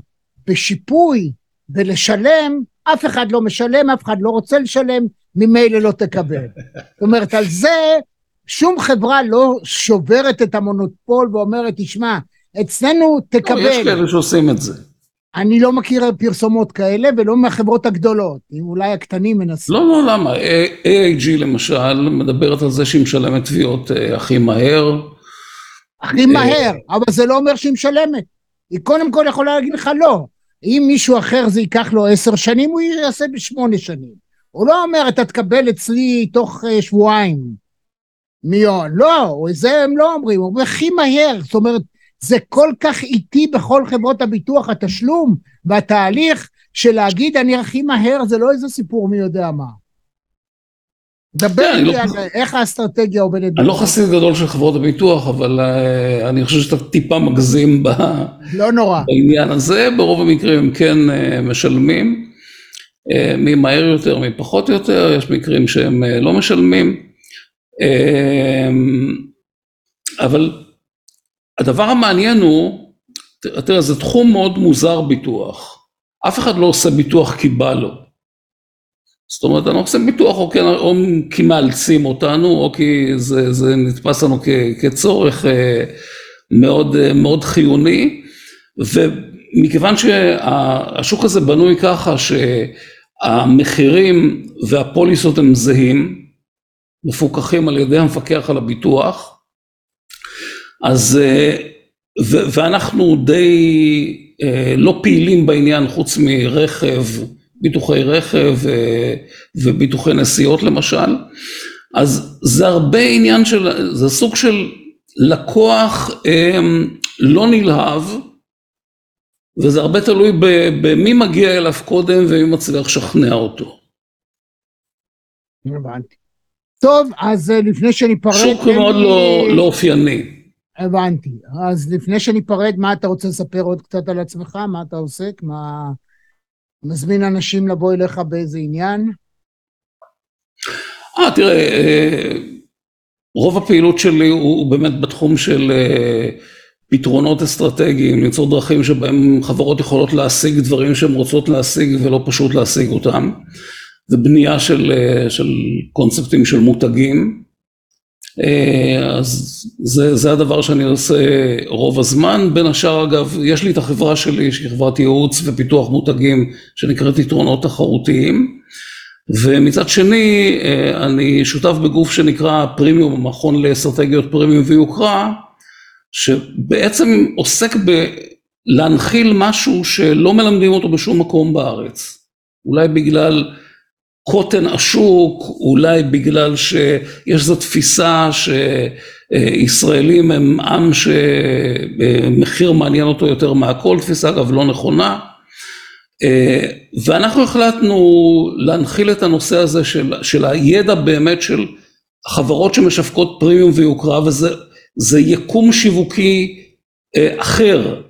בשיפוי ולשלם, אף אחד לא משלם, אף אחד לא רוצה לשלם, ממילא לא תקבל. זאת אומרת, על זה שום חברה לא שוברת את המונופול ואומרת, תשמע, אצלנו תקבל. לא, יש כאלה שעושים את זה. אני לא מכיר פרסומות כאלה ולא מהחברות הגדולות, אולי הקטנים מנסים. לא, לא, למה? AIG למשל מדברת על זה שהיא משלמת תביעות אה, הכי מהר. הכי אה, מהר, אבל זה לא אומר שהיא משלמת. היא קודם כל יכולה להגיד לך לא. אם מישהו אחר זה ייקח לו עשר שנים, הוא יעשה בשמונה שנים. הוא לא אומר, אתה תקבל אצלי תוך אה, שבועיים. מיון. לא, זה הם לא אומרים, הוא אומר הכי מהר. זאת אומרת, זה כל כך איטי בכל חברות הביטוח, התשלום והתהליך של להגיד אני הכי מהר, זה לא איזה סיפור מי יודע מה. דבר כן, איתי לא- על איך האסטרטגיה עובדת. אני לא חסיד גדול של חברות הביטוח, אבל אה, אני חושב שאתה טיפה מגזים. לא. בעניין הזה, ברוב המקרים הם כן אה, משלמים, אה, מי מהר יותר, מי פחות יותר, יש מקרים שהם לא משלמים, אבל הדבר המעניין הוא, תראה, זה תחום מאוד מוזר ביטוח, אף אחד לא עושה ביטוח כי בא לו. זאת אומרת, אנחנו עושים ביטוח או, כן, או כי מאלצים אותנו, או כי זה, זה נתפס לנו כ, כצורך אה, מאוד, אה, מאוד חיוני, ומכיוון שהשוק הזה בנוי ככה שהמחירים והפוליסות הם זהים, מפוקחים על ידי המפקח על הביטוח, אז, אה, ו- ואנחנו די אה, לא פעילים בעניין חוץ מרכב, ביטוחי רכב אה, וביטוחי נסיעות למשל, אז זה הרבה עניין של, זה סוג של לקוח לא נלהב, וזה הרבה תלוי במי מגיע אליו קודם ומי מצליח לשכנע אותו. הבנתי. טוב, אז אה, לפני שניפרד... שוק תן מאוד לי- לא, לא אופייני. הבנתי. אז לפני שניפרד, מה אתה רוצה לספר עוד קצת על עצמך? מה אתה עוסק? מה... מזמין אנשים לבוא אליך באיזה עניין? אה, תראה, אה, רוב הפעילות שלי הוא, הוא באמת בתחום של אה, פתרונות אסטרטגיים, ליצור דרכים שבהם חברות יכולות להשיג דברים שהן רוצות להשיג ולא פשוט להשיג אותם. זה בנייה של, אה, של קונספטים של מותגים. אה, אז זה, זה הדבר שאני עושה רוב הזמן. בין השאר, אגב, יש לי את החברה שלי, שהיא חברת ייעוץ ופיתוח מותגים, שנקראת יתרונות תחרותיים. ומצד שני, אה, אני שותף בגוף שנקרא פרימיום, המכון לאסטרטגיות פרימיום ויוקרה, שבעצם עוסק בלהנחיל משהו שלא מלמדים אותו בשום מקום בארץ. אולי בגלל קוטן השוק, אולי בגלל שיש איזו תפיסה שישראלים הם עם שמחיר מעניין אותו יותר מהכל, תפיסה אגב לא נכונה. ואנחנו החלטנו להנחיל את הנושא הזה של, של הידע באמת של חברות שמשווקות פרימיום ויוקרה, וזה זה יקום שיווקי אה, אחר,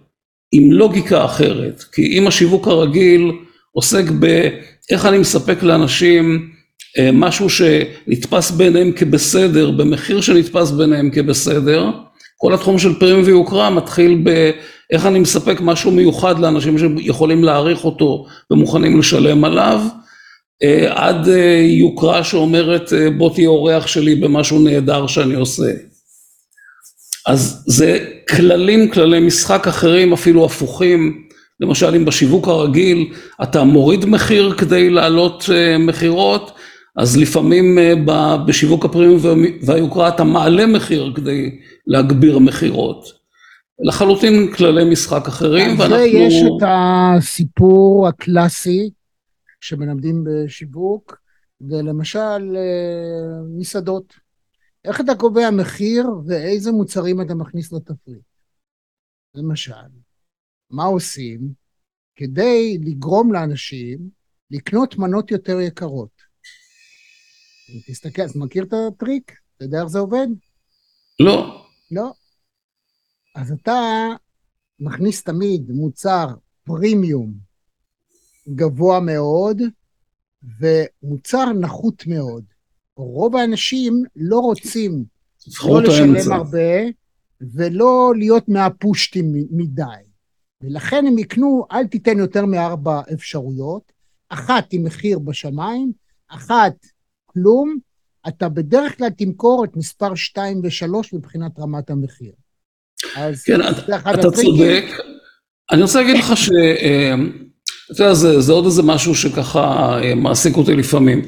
עם לוגיקה אחרת. כי אם השיווק הרגיל עוסק באיך אני מספק לאנשים אה, משהו שנתפס בעיניהם כבסדר, במחיר שנתפס בעיניהם כבסדר, כל התחום של פרימיום ויוקרה מתחיל באיך אני מספק משהו מיוחד לאנשים שיכולים להעריך אותו ומוכנים לשלם עליו, אה, עד אה, יוקרה שאומרת בוא תהיה אורח שלי במשהו נהדר שאני עושה. אז זה כללים, כללי משחק אחרים, אפילו הפוכים. למשל אם בשיווק הרגיל אתה מוריד מחיר כדי להעלות אה, מכירות, אז לפעמים אה, בשיווק הפרימיום וה- והיוקרה אתה מעלה מחיר כדי להגביר מכירות. לחלוטין כללי משחק אחרים, ואנחנו... זה יש את הסיפור הקלאסי שמלמדים בשיווק, ולמשל אה, מסעדות. איך אתה קובע מחיר ואיזה מוצרים אתה מכניס לתפריט? למשל, מה עושים כדי לגרום לאנשים לקנות מנות יותר יקרות? אם תסתכל, אז מכיר את הטריק? אתה יודע איך זה עובד? לא, לא. אז אתה מכניס תמיד מוצר פרימיום גבוה מאוד ומוצר נחות מאוד. רוב האנשים לא רוצים לא לשלם. הרבה ולא להיות מהפושטים מדי. ולכן הם יקנו, אל תיתן יותר מארבע אפשרויות, אחת עם מחיר בשמיים, אחת כלום, אתה בדרך כלל תמכור את מספר 2 ו-3 מבחינת רמת המחיר. אז כן, אתה הטריקים. צודק. אני רוצה להגיד לך ש... אה, אתה יודע, זה, זה עוד איזה משהו שככה אה, מעסיק אותי לפעמים.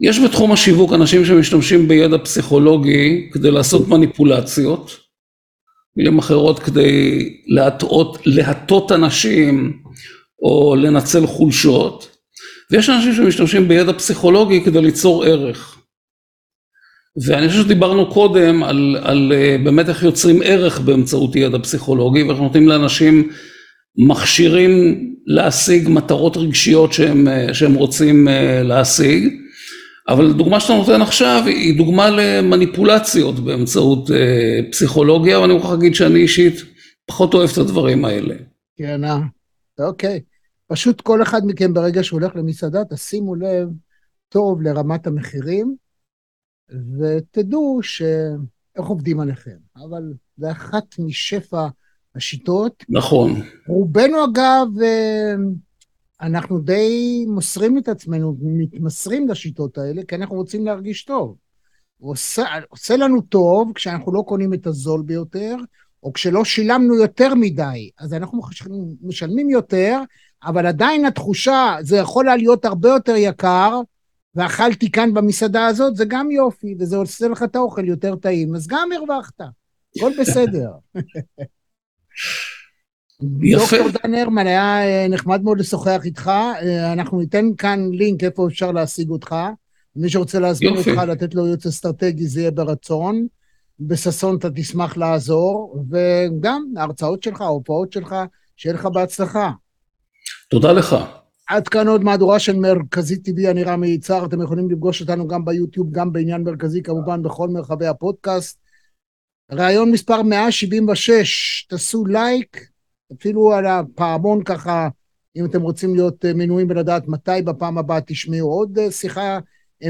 יש בתחום השיווק אנשים שמשתמשים בידע פסיכולוגי כדי לעשות מניפולציות, מילים אחרות כדי להטעות, להטות אנשים או לנצל חולשות, ויש אנשים שמשתמשים בידע פסיכולוגי כדי ליצור ערך. ואני חושב שדיברנו קודם על, על אה, באמת איך יוצרים ערך באמצעות ידע פסיכולוגי ואיך נותנים לאנשים מכשירים להשיג מטרות רגשיות שהם, אה, שהם רוצים אה, להשיג. אבל הדוגמה שאתה נותן עכשיו היא דוגמה למניפולציות באמצעות פסיכולוגיה ואני מוכרח להגיד שאני אישית פחות אוהב את הדברים האלה. כן, אה, אוקיי. פשוט כל אחד מכם ברגע שהוא הולך למסעדה, תשימו לב טוב לרמת המחירים, ותדעו ש... איך עובדים עליכם. אבל זה אחת משפע השיטות. נכון. רובנו אגב, אה, אנחנו די מוסרים את עצמנו, מתמסרים לשיטות האלה, כי אנחנו רוצים להרגיש טוב. עושה, עושה לנו טוב כשאנחנו לא קונים את הזול ביותר, או כשלא שילמנו יותר מדי, אז אנחנו משלמים יותר, אבל עדיין התחושה, זה יכול להיות הרבה יותר יקר, ואכלתי כאן במסעדה הזאת, זה גם יופי, וזה עושה לך את האוכל יותר טעים, אז גם הרווחת, הכל בסדר. יפה. דוקטור דן הרמן, היה אה, נחמד מאוד לשוחח איתך, אה, אנחנו ניתן כאן לינק איפה אפשר להשיג אותך. מי שרוצה להזמין אותך, לתת לו ייעוץ אסטרטגי, זה יהיה ברצון. בששון אתה תשמח לעזור, וגם ההרצאות שלך, ההופעות שלך, שיהיה לך בהצלחה. תודה לך. עד כאן עוד מהדורה של מרכזי טבעי, אני רמי יצהר, אתם יכולים לפגוש אותנו גם ביוטיוב, גם בעניין מרכזי, כמובן בכל מרחבי הפודקאסט. ראיון מספר 176, תעשו לייק, אפילו על הפעמון ככה, אם אתם רוצים להיות מנויים ולדעת מתי בפעם הבאה תשמעו עוד שיחה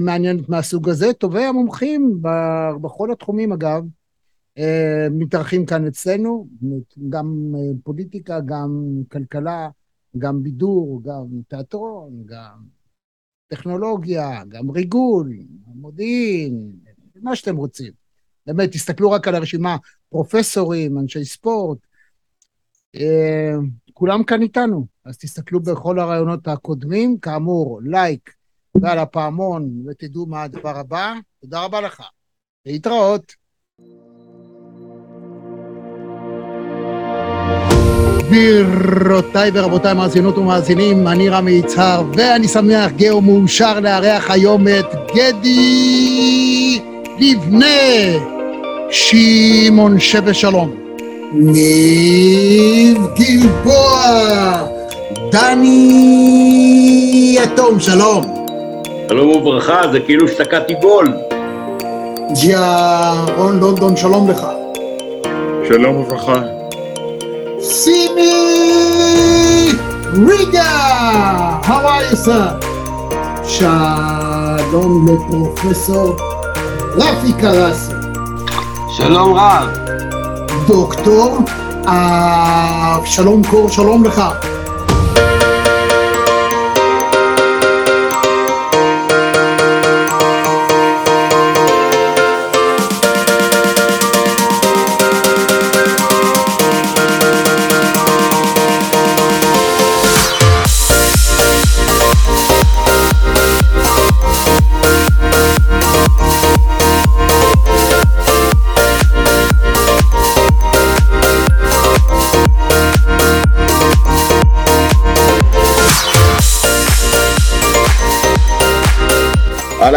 מעניינת מהסוג הזה. טובי המומחים בכל התחומים, אגב, מתארחים כאן אצלנו, גם פוליטיקה, גם כלכלה, גם בידור, גם תיאטרון, גם טכנולוגיה, גם ריגול, מודיעין, מה שאתם רוצים. באמת, תסתכלו רק על הרשימה, פרופסורים, אנשי ספורט, כולם כאן איתנו, אז תסתכלו בכל הרעיונות הקודמים, כאמור, לייק ועל הפעמון, ותדעו מה הדבר הבא. תודה רבה לך. להתראות. גבירותיי ורבותיי, מאזינות ומאזינים, אני רמי יצהר, ואני שמח, גאה ומאושר לארח היום את גדי לבנה, שמעון שווה שלום, ניב גלבוע, דני יתום, שלום. שלום וברכה, זה כאילו שתקעתי גול. ג'יארון לונדון, שלום לך. שלום וברכה. סימי ריגה, how are you sir? שלום לפרופסור רפי קרסי. שלום רב. דוקטור אבשלום קור, שלום לך.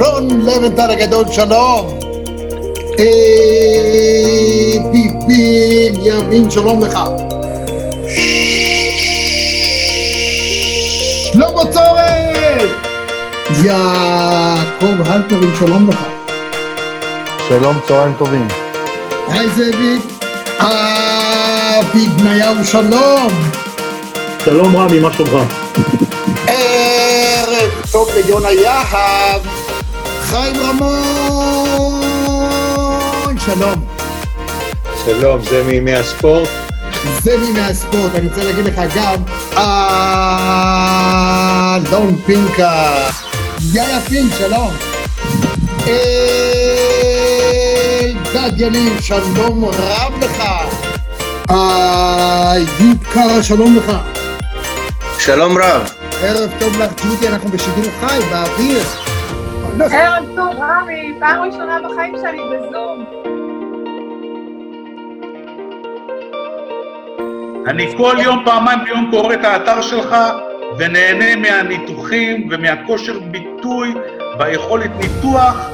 רון לבנטל הגדול, שלום. ביבי ימין, שלום לך. שלמה צורן! יעקב הלפרין, שלום לך. שלום, צהריים טובים. היי זאביק. אבי בניהו, שלום. שלום רמי, מה שלומך? טוב ליונה יהב, חיים רמון, שלום. שלום, זה מימי הספורט. זה מימי הספורט, אני רוצה להגיד לך גם, אלון פינקה. יאיה פינק, שלום. אלדד יניב, שלום רב לך. איוב קרא, שלום לך. שלום רב. ערב טוב לך, ג'ודי, אנחנו בשידור חי, באוויר. ערב טוב, רמי, פעם ראשונה בחיים שלי בזום. אני כל יום, פעמיים ביום קורא את האתר שלך ונהנה מהניתוחים ומהכושר ביטוי והיכולת ניתוח